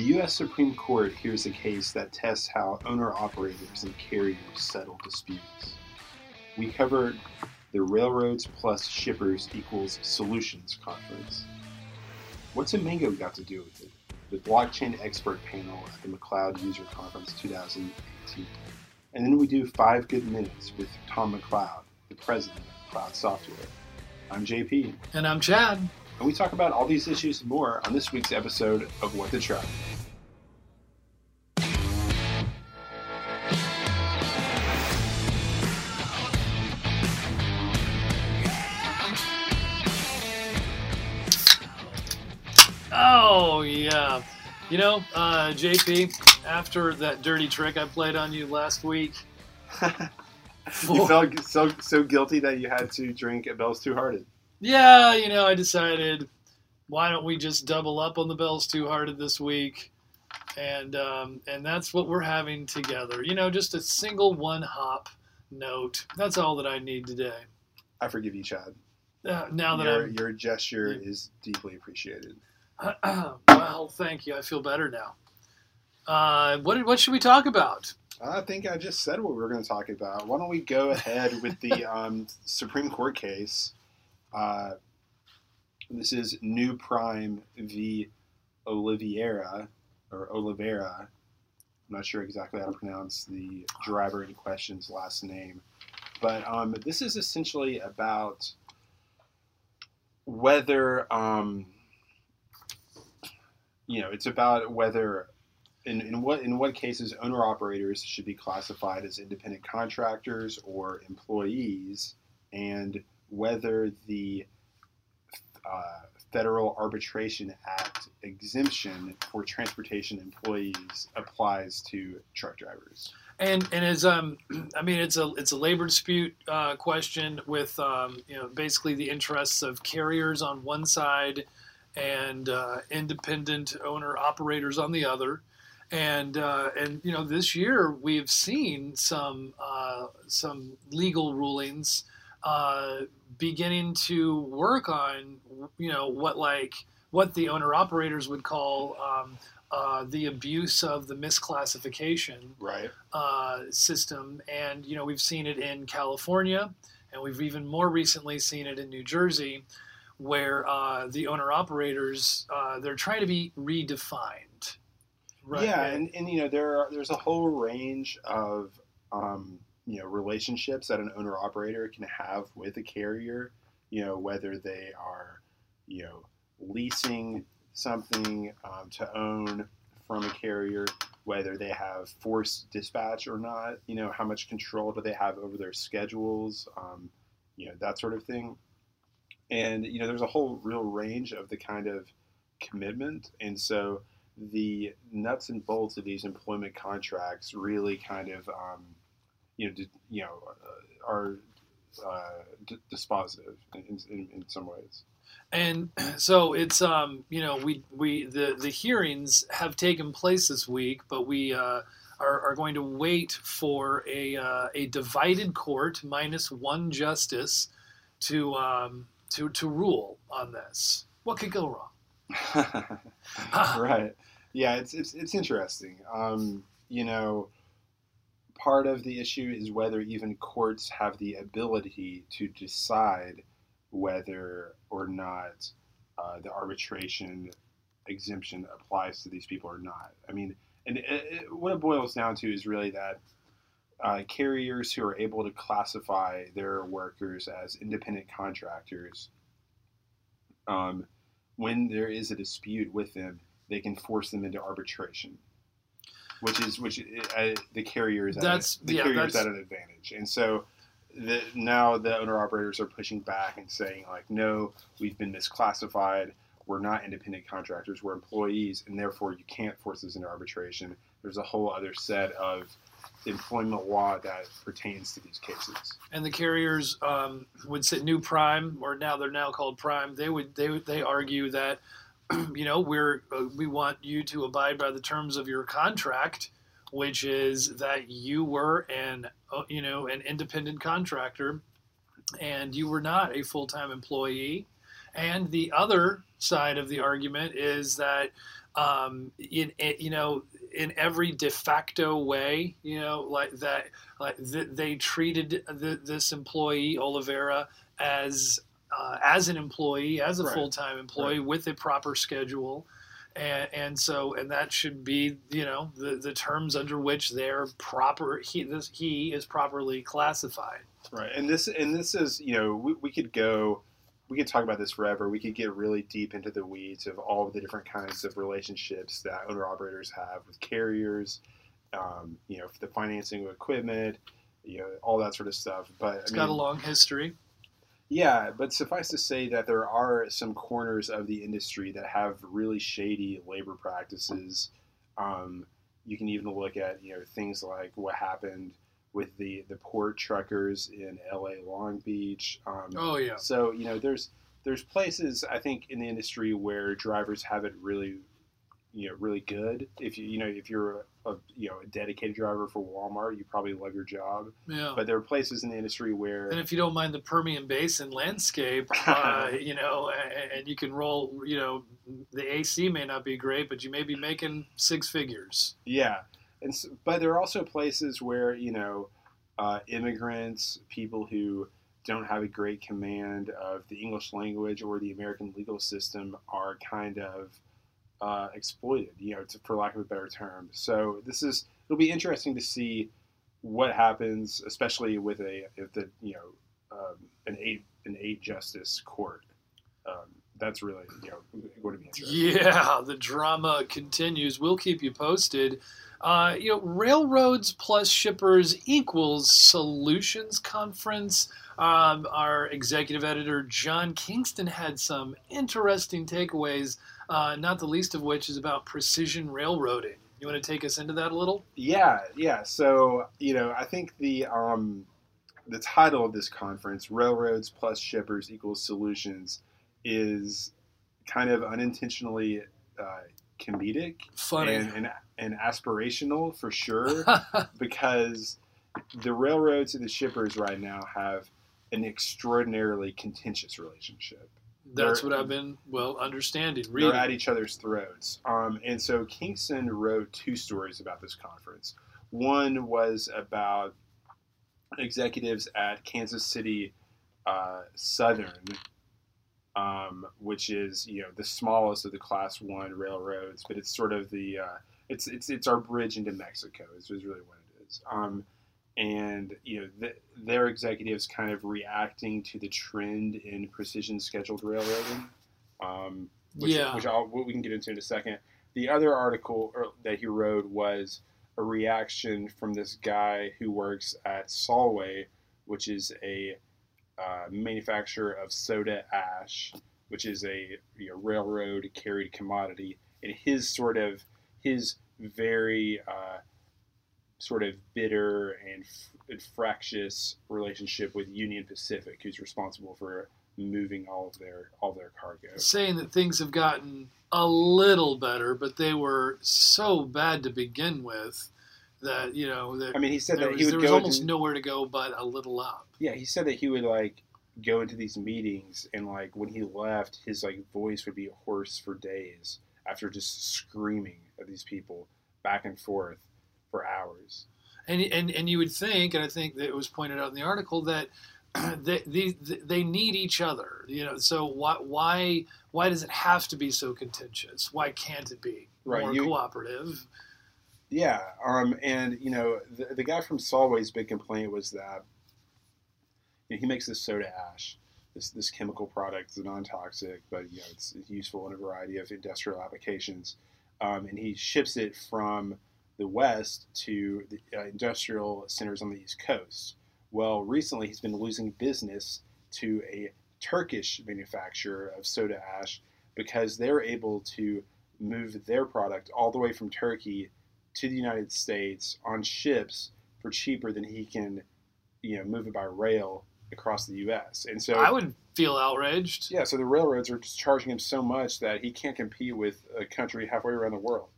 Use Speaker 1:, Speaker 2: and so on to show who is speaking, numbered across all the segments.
Speaker 1: The U.S. Supreme Court hears a case that tests how owner operators and carriers settle disputes. We covered the Railroads Plus Shippers Equals Solutions Conference. What's a mango got to do with it? The blockchain expert panel at the McLeod User Conference 2018. And then we do five good minutes with Tom McLeod, the president of McLeod Software. I'm JP.
Speaker 2: And I'm Chad.
Speaker 1: And we talk about all these issues and more on this week's episode of What the Truck.
Speaker 2: Oh, yeah. You know, uh, JP, after that dirty trick I played on you last week,
Speaker 1: you felt so so guilty that you had to drink at Bell's Two Hearted.
Speaker 2: Yeah, you know, I decided why don't we just double up on the Bells Two Hearted this week, and um, and that's what we're having together. You know, just a single one hop note. That's all that I need today.
Speaker 1: I forgive you, Chad.
Speaker 2: Uh, now that
Speaker 1: Your
Speaker 2: I'm
Speaker 1: your gesture is deeply appreciated.
Speaker 2: well, thank you. I feel better now. Uh, what what should we talk about?
Speaker 1: I think I just said what we were going to talk about. Why don't we go ahead with the um, Supreme Court case? Uh, this is New Prime v. Oliveira or Oliveira. I'm not sure exactly how to pronounce the driver in question's last name, but um, this is essentially about whether um, you know it's about whether in, in what in what cases owner operators should be classified as independent contractors or employees, and whether the uh, Federal Arbitration Act exemption for transportation employees applies to truck drivers.
Speaker 2: And and as um, I mean, it's a it's a labor dispute uh, question with um, you know basically the interests of carriers on one side and uh, independent owner operators on the other. And uh, and you know this year we've seen some uh, some legal rulings uh, beginning to work on you know what like what the owner operators would call um, uh, the abuse of the misclassification
Speaker 1: Right.
Speaker 2: uh, system, and you know we've seen it in California, and we've even more recently seen it in New Jersey, where uh, the owner operators uh, they're trying to be redefined.
Speaker 1: Yeah, and, and you know there are, there's a whole range of um, you know relationships that an owner operator can have with a carrier. You know whether they are you know leasing something um, to own from a carrier, whether they have forced dispatch or not. You know how much control do they have over their schedules. Um, you know that sort of thing. And you know there's a whole real range of the kind of commitment, and so the nuts and bolts of these employment contracts really kind of, um, you know, d- you know, uh, are uh, d- dispositive in, in, in some ways.
Speaker 2: And so it's um, you know we we the the hearings have taken place this week, but we uh, are, are going to wait for a uh, a divided court minus one justice to um, to to rule on this. What could go wrong?
Speaker 1: right. Yeah, it's it's it's interesting. Um, you know, part of the issue is whether even courts have the ability to decide whether or not uh, the arbitration exemption applies to these people or not. I mean, and it, it, what it boils down to is really that uh, carriers who are able to classify their workers as independent contractors, um, when there is a dispute with them, they can force them into arbitration, which is which uh, the carrier is at
Speaker 2: That's-
Speaker 1: a, the
Speaker 2: yeah,
Speaker 1: carrier is at an advantage, and so the, now the owner operators are pushing back and saying like, no, we've been misclassified. We're not independent contractors. We're employees, and therefore you can't force us into arbitration. There's a whole other set of employment law that pertains to these cases.
Speaker 2: And the carriers um, would say new prime, or now they're now called prime. They would they would they argue that you know we're uh, we want you to abide by the terms of your contract, which is that you were an uh, you know an independent contractor, and you were not a full time employee. And the other side of the argument is that um, in, in you know in every de facto way, you know, like that, like th- they treated th- this employee Oliveira as uh, as an employee, as a
Speaker 1: Right.
Speaker 2: full time employee with a proper schedule. And, and so and that should be you know the, the terms under which they're proper he this he is properly classified
Speaker 1: Right, and this and this is you know we, we could go, we could talk about this forever. We could get really deep into the weeds of all of the different kinds of relationships that owner operators have with carriers, um, you know, the financing of equipment, you know, all that sort of stuff. But
Speaker 2: It's
Speaker 1: I
Speaker 2: got a long history
Speaker 1: yeah, but suffice to say that there are some corners of the industry that have really shady labor practices. Um, you can even look at you know things like what happened with the the port truckers in L.A. Long Beach. Um,
Speaker 2: oh yeah
Speaker 1: So you know there's there's places I think in the industry where drivers have it really you know really good. If you you know if you're a, you know a dedicated driver for Walmart, you probably love your job.
Speaker 2: yeah
Speaker 1: But there are places in the industry where
Speaker 2: And if you don't mind the Permian Basin landscape, uh, you know, and, you can roll, you know, the AC may not be great, but you may be making six figures.
Speaker 1: Yeah, and s but there are also places where you know uh, immigrants, people who don't have a great command of the English language or the American legal system, are kind of uh, exploited. You know, to, for lack of a better term. So this is it'll be interesting to see what happens, especially with a if the you know um, an eight an eight justice court. Um, that's really you know going to be interesting.
Speaker 2: Yeah, the drama continues. We'll keep you posted. Uh, you know, railroads plus shippers equals solutions conference. Um, our executive editor John Kingston had some interesting takeaways. Uh, not the least of which is about precision railroading. You want to take us into that a little?
Speaker 1: Yeah, yeah. So you know, I think the um, the title of this conference, "Railroads plus Shippers equals Solutions," is kind of unintentionally uh, comedic
Speaker 2: Funny.
Speaker 1: and, and and aspirational for sure, because the railroads and the shippers right now have an extraordinarily contentious relationship.
Speaker 2: That's what I've been well understanding.
Speaker 1: They're at each other's throats. Um, and so Kingston wrote two stories about this conference. One was about executives at Kansas City uh, Southern, um, which is you know the smallest of the Class One railroads, but it's sort of the uh, it's it's it's our bridge into Mexico. Is, is really what it is. Um, and you know th- their executives kind of reacting to the trend in precision scheduled railroading. Um, which,
Speaker 2: Yeah.
Speaker 1: which I'll, we can get into in a second. The other article that he wrote was a reaction from this guy who works at Solvay, which is a uh, manufacturer of soda ash, which is a you know, railroad carried commodity, and his sort of his very uh, sort of bitter and, and fractious relationship with Union Pacific, who's responsible for moving all of their all their cargo.
Speaker 2: saying that things have gotten a little better, but they were so bad to begin with that you know that
Speaker 1: I mean, he said that
Speaker 2: was,
Speaker 1: he would
Speaker 2: there was almost
Speaker 1: into,
Speaker 2: nowhere to go but a little up.
Speaker 1: yeah, he said that he would like go into these meetings and like when he left, his like voice would be hoarse for days after just screaming at these people back and forth for hours.
Speaker 2: And, and and you would think, and I think that it was pointed out in the article that they, they they need each other. You know, so why why why does it have to be so contentious? Why can't it be
Speaker 1: Right,
Speaker 2: more
Speaker 1: you-
Speaker 2: cooperative?
Speaker 1: Yeah, um, and you know the, the guy from Solvay's big complaint was that you know, he makes this soda ash, this this chemical product, it's non-toxic, but you know it's, it's useful in a variety of industrial applications, um, and he ships it from the west to the uh, industrial centers on the east coast. Well, recently he's been losing business to a Turkish manufacturer of soda ash because they're able to move their product all the way from Turkey to the United States on ships for cheaper than he can, you know, move it by rail across the U.S. And so,
Speaker 2: I would feel outraged.
Speaker 1: yeah, so the railroads are just charging him so much that he can't compete with a country halfway around the world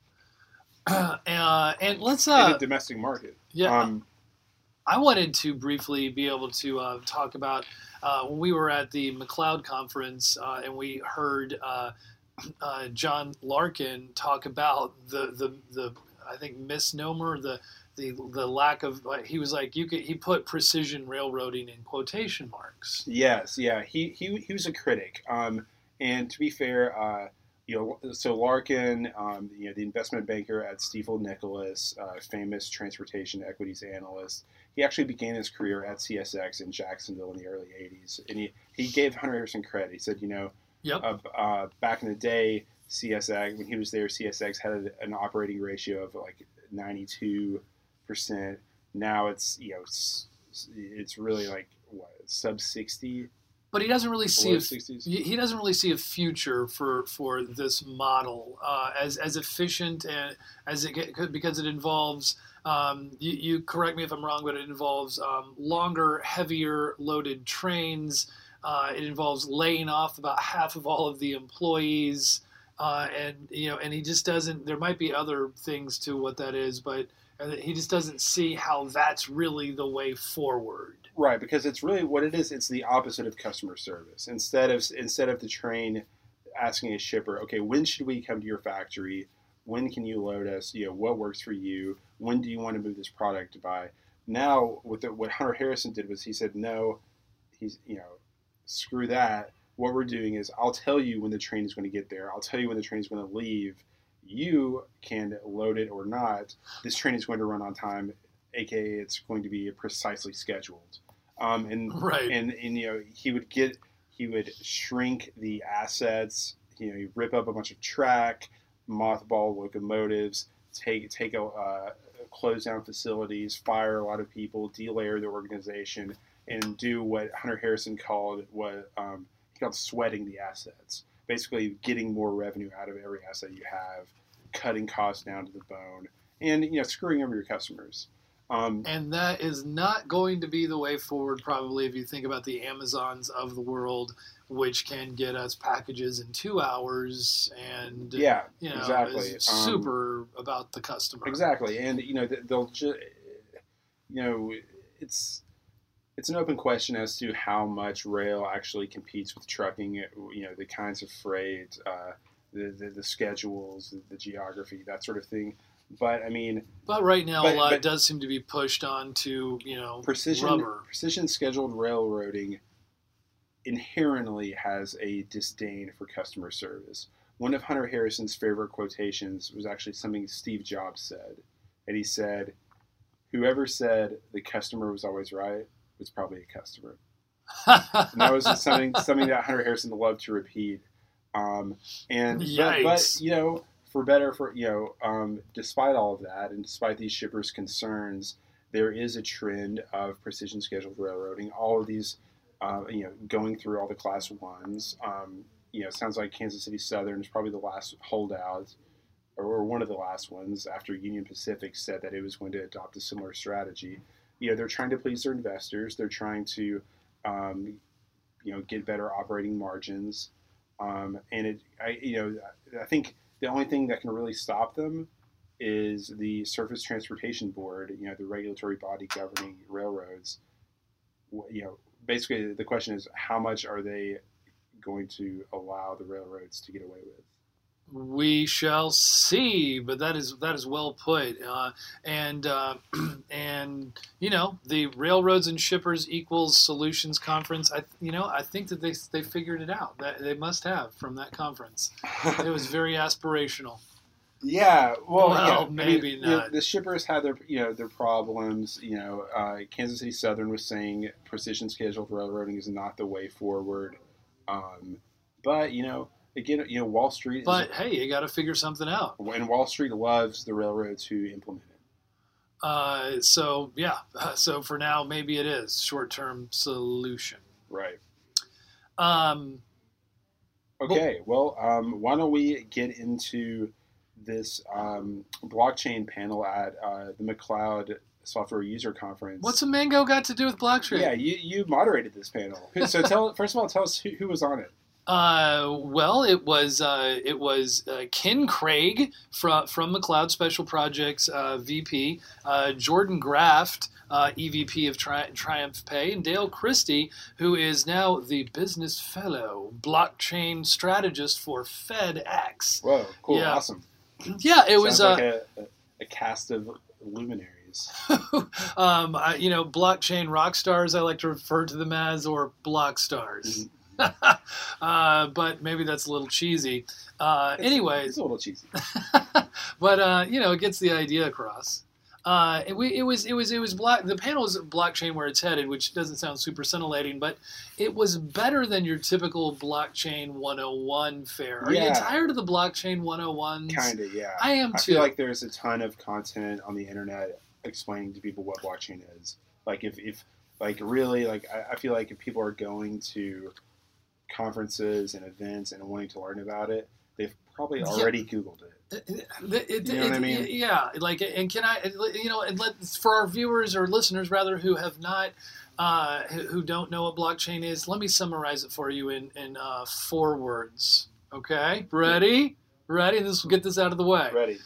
Speaker 2: uh, and let's
Speaker 1: in
Speaker 2: uh,
Speaker 1: the domestic market.
Speaker 2: yeah.
Speaker 1: Um,
Speaker 2: I wanted to briefly be able to uh, talk about uh, when we were at the McLeod conference uh, and we heard uh, uh, John Larkin talk about the the the I think misnomer the the the lack of he was like you could he put precision railroading in quotation marks.
Speaker 1: Yes, yeah, he he, he was a critic. Um, and to be fair, uh, you know, so Larkin, um, you know, the investment banker at Stifel Nicolaus, uh, famous transportation equities analyst, he actually began his career at CSX in Jacksonville in the early '80s, and he he gave Hunter Harrison credit. He said, you know,
Speaker 2: Yep.
Speaker 1: uh, uh, back in the day, CSX when he was there, CSX had an operating ratio of like 92 percent. Now it's you know it's, it's really like what sub 60,
Speaker 2: But he doesn't really see a
Speaker 1: 60s.
Speaker 2: he he doesn't really see a future for for this model uh, as as efficient and as it get, because it involves um, you, you correct me if I'm wrong, but it involves um, longer, heavier loaded trains. Uh, it involves laying off about half of all of the employees, uh, and you know, and he just doesn't. There might be other things to what that is, but uh, he just doesn't see how that's really the way forward.
Speaker 1: Right, because it's really what it is. It's the opposite of customer service. Instead of instead of the train asking a shipper, okay, when should we come to your factory? When can you load us? You know, what works for you? When do you want to move this product by? Now, with what Hunter Harrison did was he said, no, he's you know, screw that. What we're doing is I'll tell you when the train is going to get there. I'll tell you when the train is going to leave. You can load it or not. This train is going to run on time, aka it's going to be precisely scheduled. Um, and
Speaker 2: Right.
Speaker 1: and and you know he would get he would shrink the assets. You know, he'd rip up a bunch of track, mothball locomotives, take take a uh, close down facilities, fire a lot of people, delayer the organization, and do what Hunter Harrison called what um, he called sweating the assets. Basically, getting more revenue out of every asset you have, cutting costs down to the bone, and you know screwing over your customers. Um,
Speaker 2: And that is not going to be the way forward, probably, if you think about the Amazons of the world, which can get us packages in two hours and,
Speaker 1: yeah,
Speaker 2: you know,
Speaker 1: exactly. Um,
Speaker 2: super about the customer.
Speaker 1: Exactly, and you know they'll just, you know, it's it's an open question as to how much rail actually competes with trucking. You know, the kinds of freight, uh, the, the the schedules, the, the geography, that sort of thing. But I mean,
Speaker 2: But right now,
Speaker 1: But-
Speaker 2: a lot
Speaker 1: but-
Speaker 2: does seem to be pushed on to, you know,
Speaker 1: precision
Speaker 2: rubber.
Speaker 1: precision scheduled railroading inherently has a disdain for customer service. One of Hunter Harrison's favorite quotations was actually something Steve Jobs said, and he said, "Whoever said the customer was always right was probably a customer." And that was something something that Hunter Harrison loved to repeat. Um, and but, but you know, for better for you know, um, despite all of that, and despite these shippers' concerns, there is a trend of precision scheduled railroading. All of these, uh, you know, going through all the class ones. Um, you know, sounds like Kansas City Southern is probably the last holdout, or one of the last ones after Union Pacific said that it was going to adopt a similar strategy. You know, they're trying to please their investors. They're trying to, um, you know, get better operating margins. Um, and it, I, you know, I think the only thing that can really stop them is the Surface Transportation Board. You know, the regulatory body governing railroads. You know, basically the question is how much are they going to allow the railroads to get away with?
Speaker 2: We shall see, but that is that is well put. Uh, and uh, and you know the railroads and shippers equals solutions conference. I you know I think that they they figured it out. That they must have from that conference. It was very aspirational.
Speaker 1: Yeah, well,
Speaker 2: Well,
Speaker 1: yeah, I mean,
Speaker 2: maybe
Speaker 1: the-
Speaker 2: not.
Speaker 1: The, shippers had their, you know, their problems. You know, uh, Kansas City Southern was saying precision scheduled railroading is not the way forward. Um, but you know, again, you know, Wall Street,
Speaker 2: But hey, you got to figure something out.
Speaker 1: and Wall Street loves the railroads who implement it.
Speaker 2: Uh, so yeah, so for now, maybe it is short term solution.
Speaker 1: Right.
Speaker 2: Um,
Speaker 1: Okay. Well, um, why don't we get into this um, blockchain panel at uh, the McLeod Software User Conference?
Speaker 2: what's a mango got to do with blockchain?
Speaker 1: Yeah, you, you moderated this panel. So tell first of all, tell us who, who was on it.
Speaker 2: Uh, well, it was uh, it was uh, Ken Craig from from McLeod Special Projects uh, VP, uh, Jordan Graft. Uh, EVP of Tri- Triumph Pay, and Dale Chrystie, who is now the business fellow blockchain strategist for FedEx.
Speaker 1: Whoa, cool,
Speaker 2: Yeah.
Speaker 1: awesome.
Speaker 2: Yeah, it was.
Speaker 1: Sounds
Speaker 2: uh,
Speaker 1: like a, a, a cast of luminaries.
Speaker 2: um, I, you know, blockchain rock stars. I like to refer to them as, or block stars. Uh, but maybe that's a little cheesy. Uh, anyways,
Speaker 1: it's a little cheesy.
Speaker 2: but uh, you know, it gets the idea across. Uh, it, we, it was it was it was block. The panel was blockchain where it's headed, which doesn't sound super scintillating, but it was better than your typical blockchain 101 fare. Are you tired of the blockchain 101s?
Speaker 1: Kind of, yeah.
Speaker 2: I am
Speaker 1: I
Speaker 2: too.
Speaker 1: feel like there's a ton of content on the internet explaining to people what blockchain is. Like if, if like really like I, I feel like if people are going to conferences and events and wanting to learn about it, they've probably
Speaker 2: Yeah.
Speaker 1: already Googled it.
Speaker 2: It- it- it-
Speaker 1: You know what I mean?
Speaker 2: Yeah, like, and can I, you know, and let for our viewers or listeners rather who have not, uh, who who don't know what blockchain is, let me summarize it for you in in uh, four words. Okay, ready? Ready? This will get this out of the way.
Speaker 1: Ready?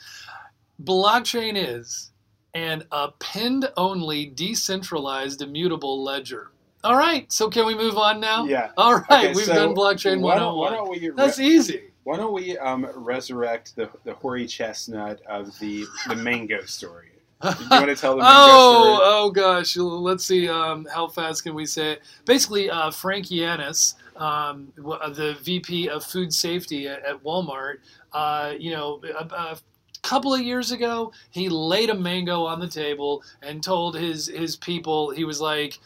Speaker 2: Blockchain is an append-only, decentralized, immutable ledger. All right, so can we move on now?
Speaker 1: Yeah.
Speaker 2: All right,
Speaker 1: Okay,
Speaker 2: we've
Speaker 1: so
Speaker 2: done blockchain
Speaker 1: Why don't,
Speaker 2: 101.
Speaker 1: why don't we
Speaker 2: That's
Speaker 1: re-
Speaker 2: easy.
Speaker 1: why don't we um, resurrect the the hoary chestnut of the the mango story? You want to tell the mango
Speaker 2: Oh,
Speaker 1: story?
Speaker 2: oh gosh. Let's see. Um, how fast can we say it? Basically, uh, Frank Yiannas, um, uh, the VP of Food Safety at, at Walmart, uh, you know, a, a couple of years ago, he laid a mango on the table and told his his people, he was like,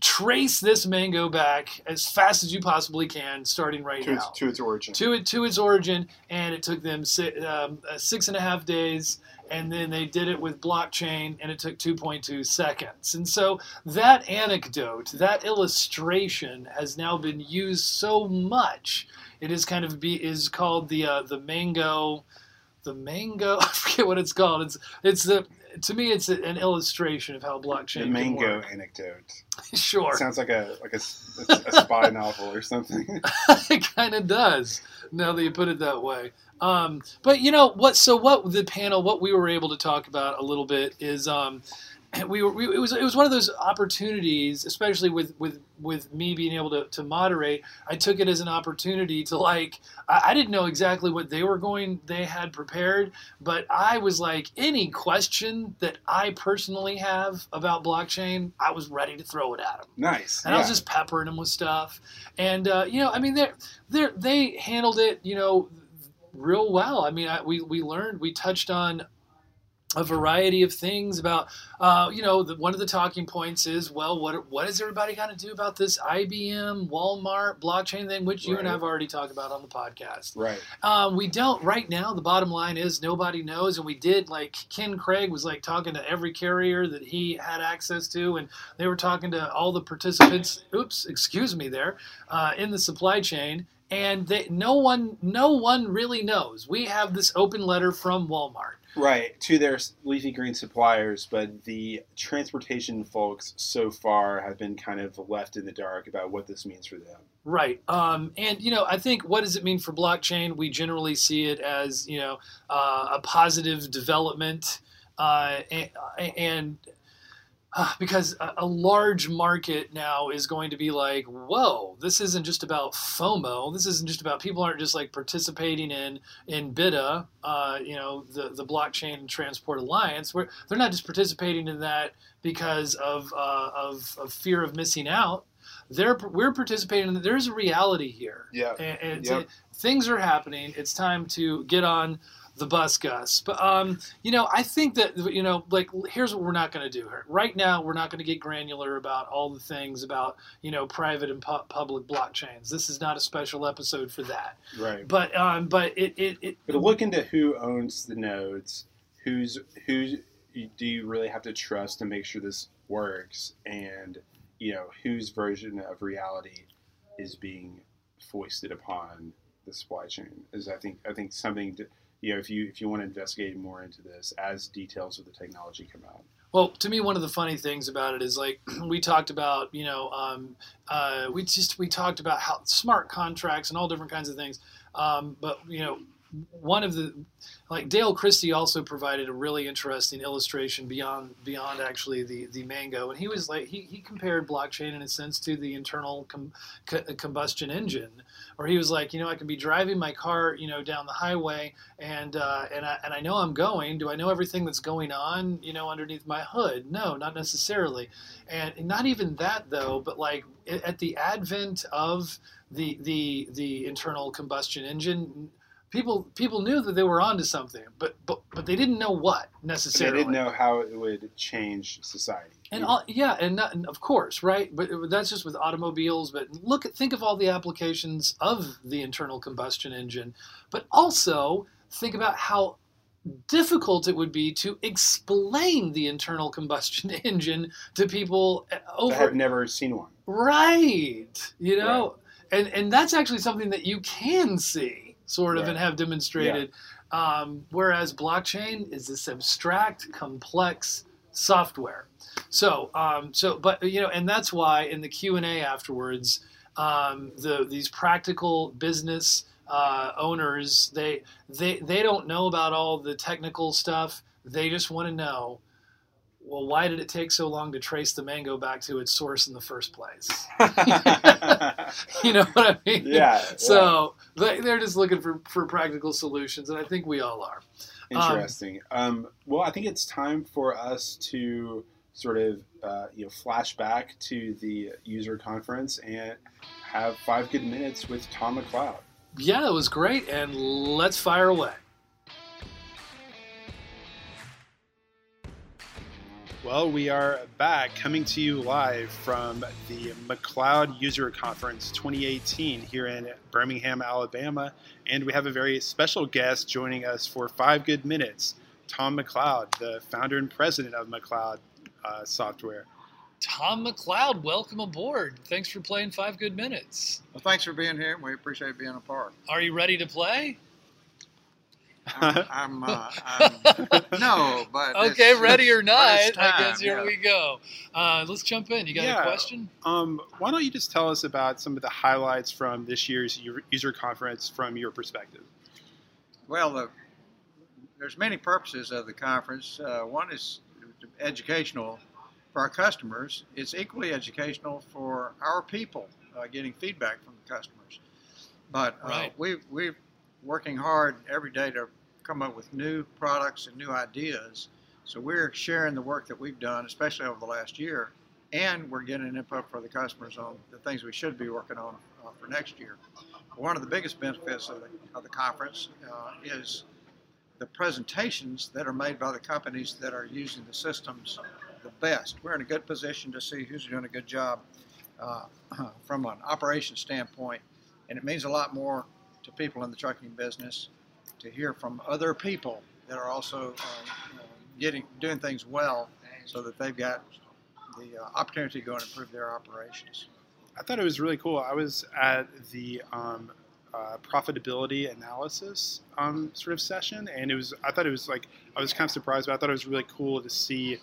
Speaker 2: trace this mango back as fast as you possibly can, starting right
Speaker 1: to,
Speaker 2: now
Speaker 1: its, to its origin.
Speaker 2: to it to its origin, and it took them si- um, uh, six and a half days, and then they did it with blockchain, and it took 2.2 seconds. And so that anecdote, that illustration, has now been used so much. It is kind of be is called the uh, the mango, the mango. I forget what it's called. It's it's the to me it's an illustration of how blockchain
Speaker 1: the mango anecdote.
Speaker 2: Sure.
Speaker 1: Sounds like a like a, a spy novel or something.
Speaker 2: it kind of does now that you put it that way um, but you know what so what the panel what we were able to talk about a little bit is um, we were we, it was it was one of those opportunities especially with with with me being able to, to moderate i took it as an opportunity to like I, I didn't know exactly what they were going they had prepared but i was like any question that i personally have about blockchain i was ready to throw it at them
Speaker 1: nice.
Speaker 2: and I was just peppering them with stuff. And uh, you know, I mean, they they they handled it, you know, real well. I mean, I, we we learned, we touched on a variety of things about, uh, you know, the, one of the talking points is, well, what what is everybody got to do about this IBM, Walmart, blockchain thing, which you and I've already talked about on the podcast.
Speaker 1: right.
Speaker 2: Um, we don't right now. The bottom line is nobody knows, and we did like Ken Craig was like talking to every carrier that he had access to, and they were talking to all the participants. Oops, excuse me, there uh, in the supply chain, and they, no one, no one really knows. We have this open letter from Walmart.
Speaker 1: Right, to their leafy green suppliers, but the transportation folks so far have been kind of left in the dark about what this means for them.
Speaker 2: Right. Um, and, you know, I think what does it mean for blockchain? We generally see it as, you know, uh, a positive development. Uh, and, and because a, large market now is going to be like, whoa, this isn't just about FOMO. This isn't just about people aren't just like participating in in BiTA, uh, you know, the the blockchain transport alliance. Where they're not just participating in that because of uh, of, of fear of missing out. They're we're participating. in There's a reality here
Speaker 1: Yeah.
Speaker 2: and, and
Speaker 1: Yep.
Speaker 2: things are happening. It's time to get on the bus, Gus. But um, you know, I think that you know, like, here's what we're not going to do here. Right now, we're not going to get granular about all the things about you know private and pu- public blockchains. This is not a special episode for that.
Speaker 1: Right.
Speaker 2: But um, but it it, it
Speaker 1: But look into who owns the nodes, who's who do you really have to trust to make sure this works, and you know whose version of reality is being foisted upon the supply chain is I think I think something to, you know, if you if you want to investigate more into this as details of the technology come out.
Speaker 2: Well, to me, one of the funny things about it is like we talked about, you know, um, uh, we just we talked about how smart contracts and all different kinds of things. Um, but you know, one of the like Dale Chrystie also provided a really interesting illustration beyond beyond actually the the mango, and he was like he, he compared blockchain in a sense to the internal com, combustion engine, or he was like, you know, I can be driving my car, you know, down the highway, and uh, and I and I know I'm going. Do I know everything that's going on, you know, underneath my hood? No, not necessarily, and not even that though. But like at the advent of the the the internal combustion engine people people knew that they were onto something, but but but they didn't know what necessarily.
Speaker 1: They didn't know how it would change society.
Speaker 2: And all, yeah, and, not, and, of course, right. But it, that's just with automobiles. But look at think of all the applications of the internal combustion engine, but also think about how difficult it would be to explain the internal combustion engine to people eh, over.
Speaker 1: I have never seen one.
Speaker 2: Right. You know, right. and and that's actually something that you can see sort of, and have demonstrated. Yeah. Um, whereas blockchain is this abstract, complex software. So, um, so, but you know, and that's why in the Q and A afterwards, um, the these practical business uh, owners they they they don't know about all the technical stuff. They just want to know well, why did it take so long to trace the mango back to its source in the first place? you know what I mean?
Speaker 1: Yeah.
Speaker 2: So. They're just looking for, for practical solutions, and I think we all are.
Speaker 1: Interesting. Um, um, well, I think it's time for us to sort of uh, you know flash back to the user conference and have five good minutes with Tom McLeod.
Speaker 2: Yeah, it was great, and let's fire away.
Speaker 1: Well, we are back coming to you live from the McLeod User Conference 2018 here in Birmingham, Alabama. And we have a very special guest joining us for five good minutes Tom McLeod, the founder and president of McLeod uh, Software.
Speaker 2: Tom McLeod, welcome aboard. Thanks for playing five good minutes.
Speaker 3: Well, thanks for being here. We appreciate being a part.
Speaker 2: Are you ready to play?
Speaker 3: I'm, I'm, uh, I'm, no, but
Speaker 2: okay, ready or not, I guess here yeah. we go. Uh, let's jump in. You got yeah. a question?
Speaker 1: Um, why don't you just tell us about some of the highlights from this year's user conference from your perspective?
Speaker 3: Well, the, there's many purposes of the conference. Uh, one is educational for our customers. It's equally educational for our people, uh, getting feedback from the customers. But uh, right. we we've working hard every day to come up with new products and new ideas. So we're sharing the work that we've done, especially over the last year, and we're getting input for the customers on the things we should be working on uh, for next year. One of the biggest benefits of the, of the conference uh, is the presentations that are made by the companies that are using the systems the best. We're in a good position to see who's doing a good job uh, from an operation standpoint, and it means a lot more to people in the trucking business to hear from other people that are also uh, getting doing things well so that they've got the uh, opportunity to go and improve their operations.
Speaker 1: I thought it was really cool. I was at the um, uh, profitability analysis um, sort of session, and it was. I thought it was like I was kind of surprised, but I thought it was really cool to see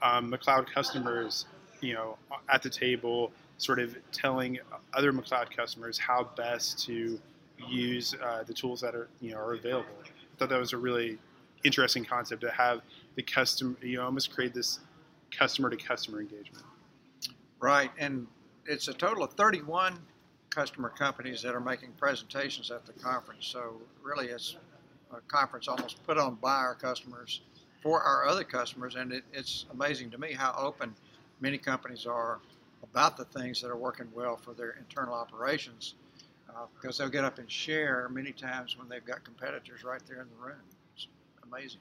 Speaker 1: um, McLeod customers, you know, at the table, sort of telling other McLeod customers how best to use uh, the tools that are you know are available. I thought that was a really interesting concept to have the customer. You almost create this customer to customer engagement.
Speaker 3: Right, and it's a total of 31 customer companies that are making presentations at the conference. So really, it's a conference almost put on by our customers for our other customers, and it, it's amazing to me how open many companies are about the things that are working well for their internal operations uh, because they'll get up and share many times when they've got competitors right there in the room. It's amazing.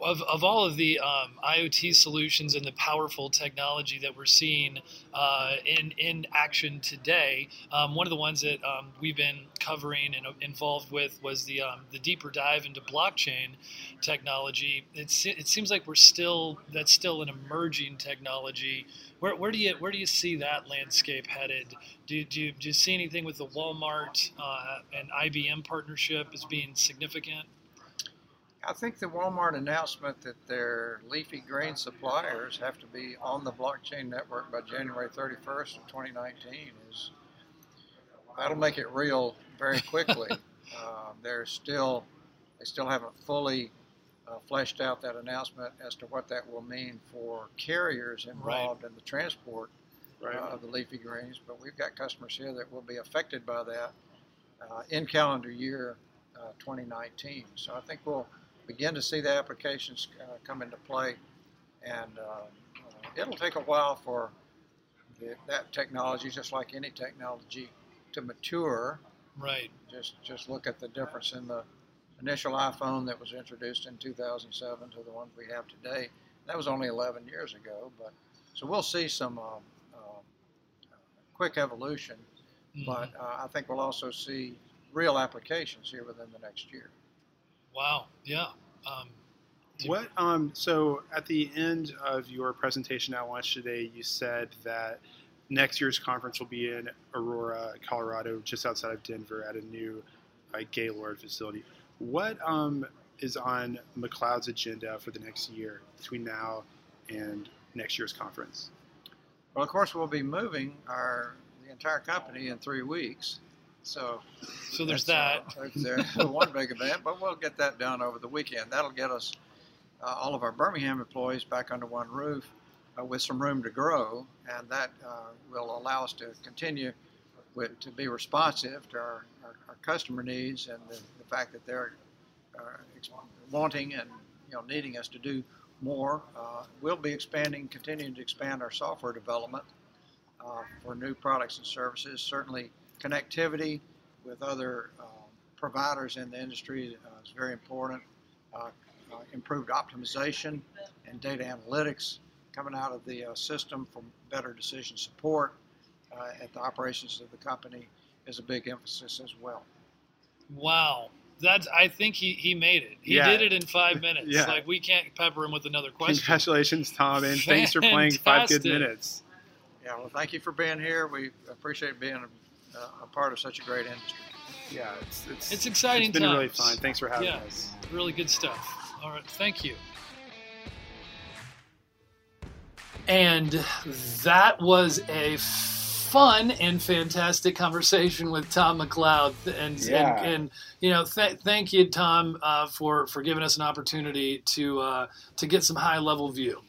Speaker 2: Of, of all of the um, IoT solutions and the powerful technology that we're seeing uh, in, in action today, um, one of the ones that um, we've been covering and involved with was the, um, the deeper dive into blockchain technology. It's, it seems like we're still, that's still an emerging technology where, where do you where do you see that landscape headed? Do, do, you, do you see anything with the Walmart uh, and IBM partnership as being significant?
Speaker 3: I think the Walmart announcement that their leafy green suppliers have to be on the blockchain network by January 31st of 2019 is that'll make it real very quickly. uh, they're still they still haven't fully uh, fleshed out that announcement as to what that will mean for carriers involved in the transport
Speaker 1: Right.
Speaker 3: uh, of the leafy greens. But we've got customers here that will be affected by that uh, in calendar year uh, 2019. So I think we'll begin to see the applications uh, come into play, and uh, uh, it'll take a while for the, that technology, just like any technology, to mature.
Speaker 2: Right.
Speaker 3: Just just look at the difference in the initial iPhone that was introduced in 2007 to the ones we have today. That was only 11 years ago, but so we'll see some um, um, quick evolution,
Speaker 2: Mhm.
Speaker 3: but uh, I think we'll also see real applications here within the next year.
Speaker 2: Wow. Yeah. Um,
Speaker 1: What? Um. So at the end of your presentation at lunch today, you said that next year's conference will be in Aurora, Colorado, just outside of Denver, at a new uh, Gaylord facility. What um is on McLeod's agenda for the next year between now and next year's conference?
Speaker 3: Well, of course, we'll be moving our the entire company in three weeks. So
Speaker 2: So there's that.
Speaker 3: uh, there's there- one big event, but we'll get that done over the weekend. That'll get us uh, all of our Birmingham employees back under one roof uh, with some room to grow, and that uh, will allow us to continue with, to be responsive to our, our, our customer needs and the, the fact that they're uh, wanting and you know needing us to do more. Uh, we'll be expanding, continuing to expand our software development uh, for new products and services. Certainly, connectivity with other uh, providers in the industry uh, is very important. Uh, uh, improved optimization and data analytics coming out of the uh, system for better decision support uh, at the operations of the company is a big emphasis as well.
Speaker 2: Wow. That's. I think he, he made it. He
Speaker 1: Yeah.
Speaker 2: did it in five minutes.
Speaker 1: Yeah.
Speaker 2: Like we can't pepper him with another question.
Speaker 1: Congratulations, Tom, and thanks for playing five good minutes.
Speaker 3: Yeah, well, thank you for being here. We appreciate being a, a part of such a great industry.
Speaker 1: Yeah, it's it's,
Speaker 2: It's exciting
Speaker 1: It's been really fun. Thanks for having
Speaker 2: Yeah.
Speaker 1: us.
Speaker 2: Really good stuff. All right, thank you. And that was a fun and fantastic conversation with Tom McLeod. And,
Speaker 1: Yeah.
Speaker 2: and, and you know, th- thank you, Tom, uh, for for giving us an opportunity to uh, to get some high level view of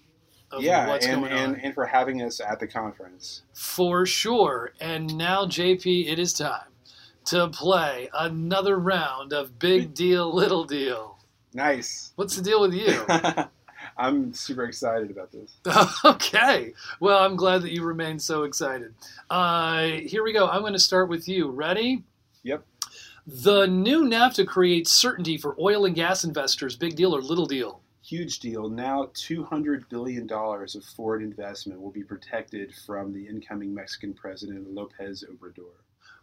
Speaker 1: Yeah,
Speaker 2: what's
Speaker 1: and,
Speaker 2: going on.
Speaker 1: and, and for having us at the conference.
Speaker 2: For sure. And now, JP, it is time to play another round of Big Deal, Little Deal.
Speaker 1: Nice.
Speaker 2: What's the deal with you?
Speaker 1: I'm super excited about this.
Speaker 2: okay. Well, I'm glad that you remain so excited. Uh, here we go. I'm going to start with you. Ready?
Speaker 1: Yep.
Speaker 2: The new NAFTA creates certainty for oil and gas investors. Big deal or little deal?
Speaker 1: Huge deal. Now, $200 billion of foreign investment will be protected from the incoming Mexican president, Lopez Obrador.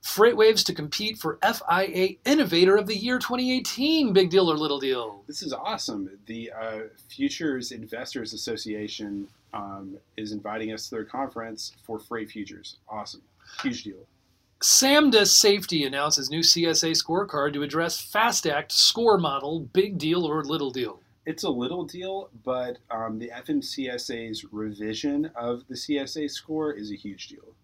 Speaker 2: Freightwaves to compete for FIA Innovator of the Year 2018. Big deal or little deal?
Speaker 1: This is awesome. The uh, Futures Investors Association um, is inviting us to their conference for freight futures. Awesome. Huge deal.
Speaker 2: SambaSafety announces new CSA scorecard to address FAST Act score model. Big deal or little deal?
Speaker 1: It's a little deal, but um, the FMCSA's revision of the CSA score is a huge deal.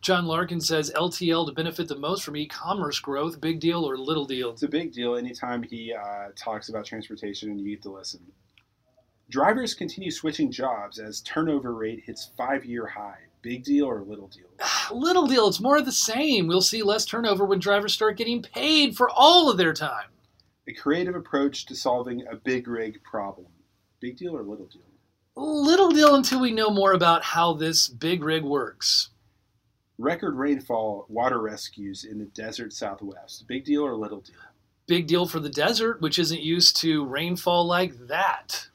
Speaker 2: John Larkin says LTL to benefit the most from e-commerce growth. Big deal or little deal?
Speaker 1: It's a big deal anytime he uh, talks about transportation and you get to listen. Drivers continue switching jobs as turnover rate hits five year high. Big deal or little deal?
Speaker 2: Little deal. It's more of the same. We'll see less turnover when drivers start getting paid for all of their time.
Speaker 1: A creative approach to solving a big rig problem. Big deal or little deal?
Speaker 2: Little deal until we know more about how this big rig works.
Speaker 1: Record rainfall water rescues in the desert southwest. Big deal or little deal?
Speaker 2: Big deal for the desert, which isn't used to rainfall like that.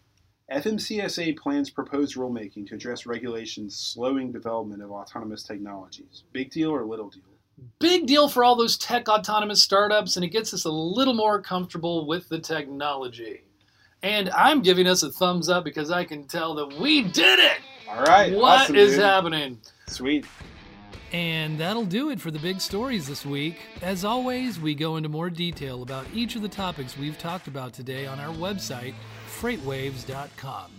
Speaker 1: FMCSA plans proposed rulemaking to address regulations slowing development of autonomous technologies. Big deal or little deal?
Speaker 2: Big deal for all those tech autonomous startups, and it gets us a little more comfortable with the technology. And I'm giving us a thumbs up because I can tell that we did it.
Speaker 1: All right.
Speaker 2: What is
Speaker 1: awesome, dude.
Speaker 2: happening?
Speaker 1: Sweet.
Speaker 2: And that'll do it for the big stories this week. As always, we go into more detail about each of the topics we've talked about today on our website, freightwaves.com.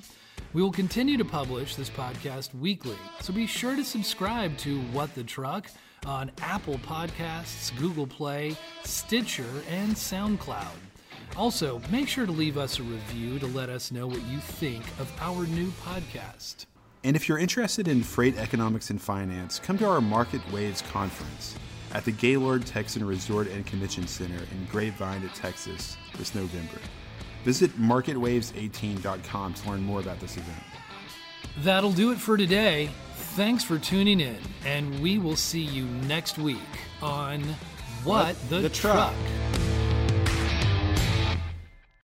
Speaker 2: We will continue to publish this podcast weekly, so be sure to subscribe to What the Truck on Apple Podcasts, Google Play, Stitcher, and SoundCloud. Also, make sure to leave us a review to let us know what you think of our new podcast.
Speaker 1: And if you're interested in freight economics and finance, come to our Market Waves conference at the Gaylord Texan Resort and Convention Center in Grapevine, Texas this November. Visit marketwaves18.com to learn more about this event.
Speaker 2: That'll do it for today. Thanks for tuning in, and we will see you next week on What, the,
Speaker 1: the Truck.
Speaker 2: truck.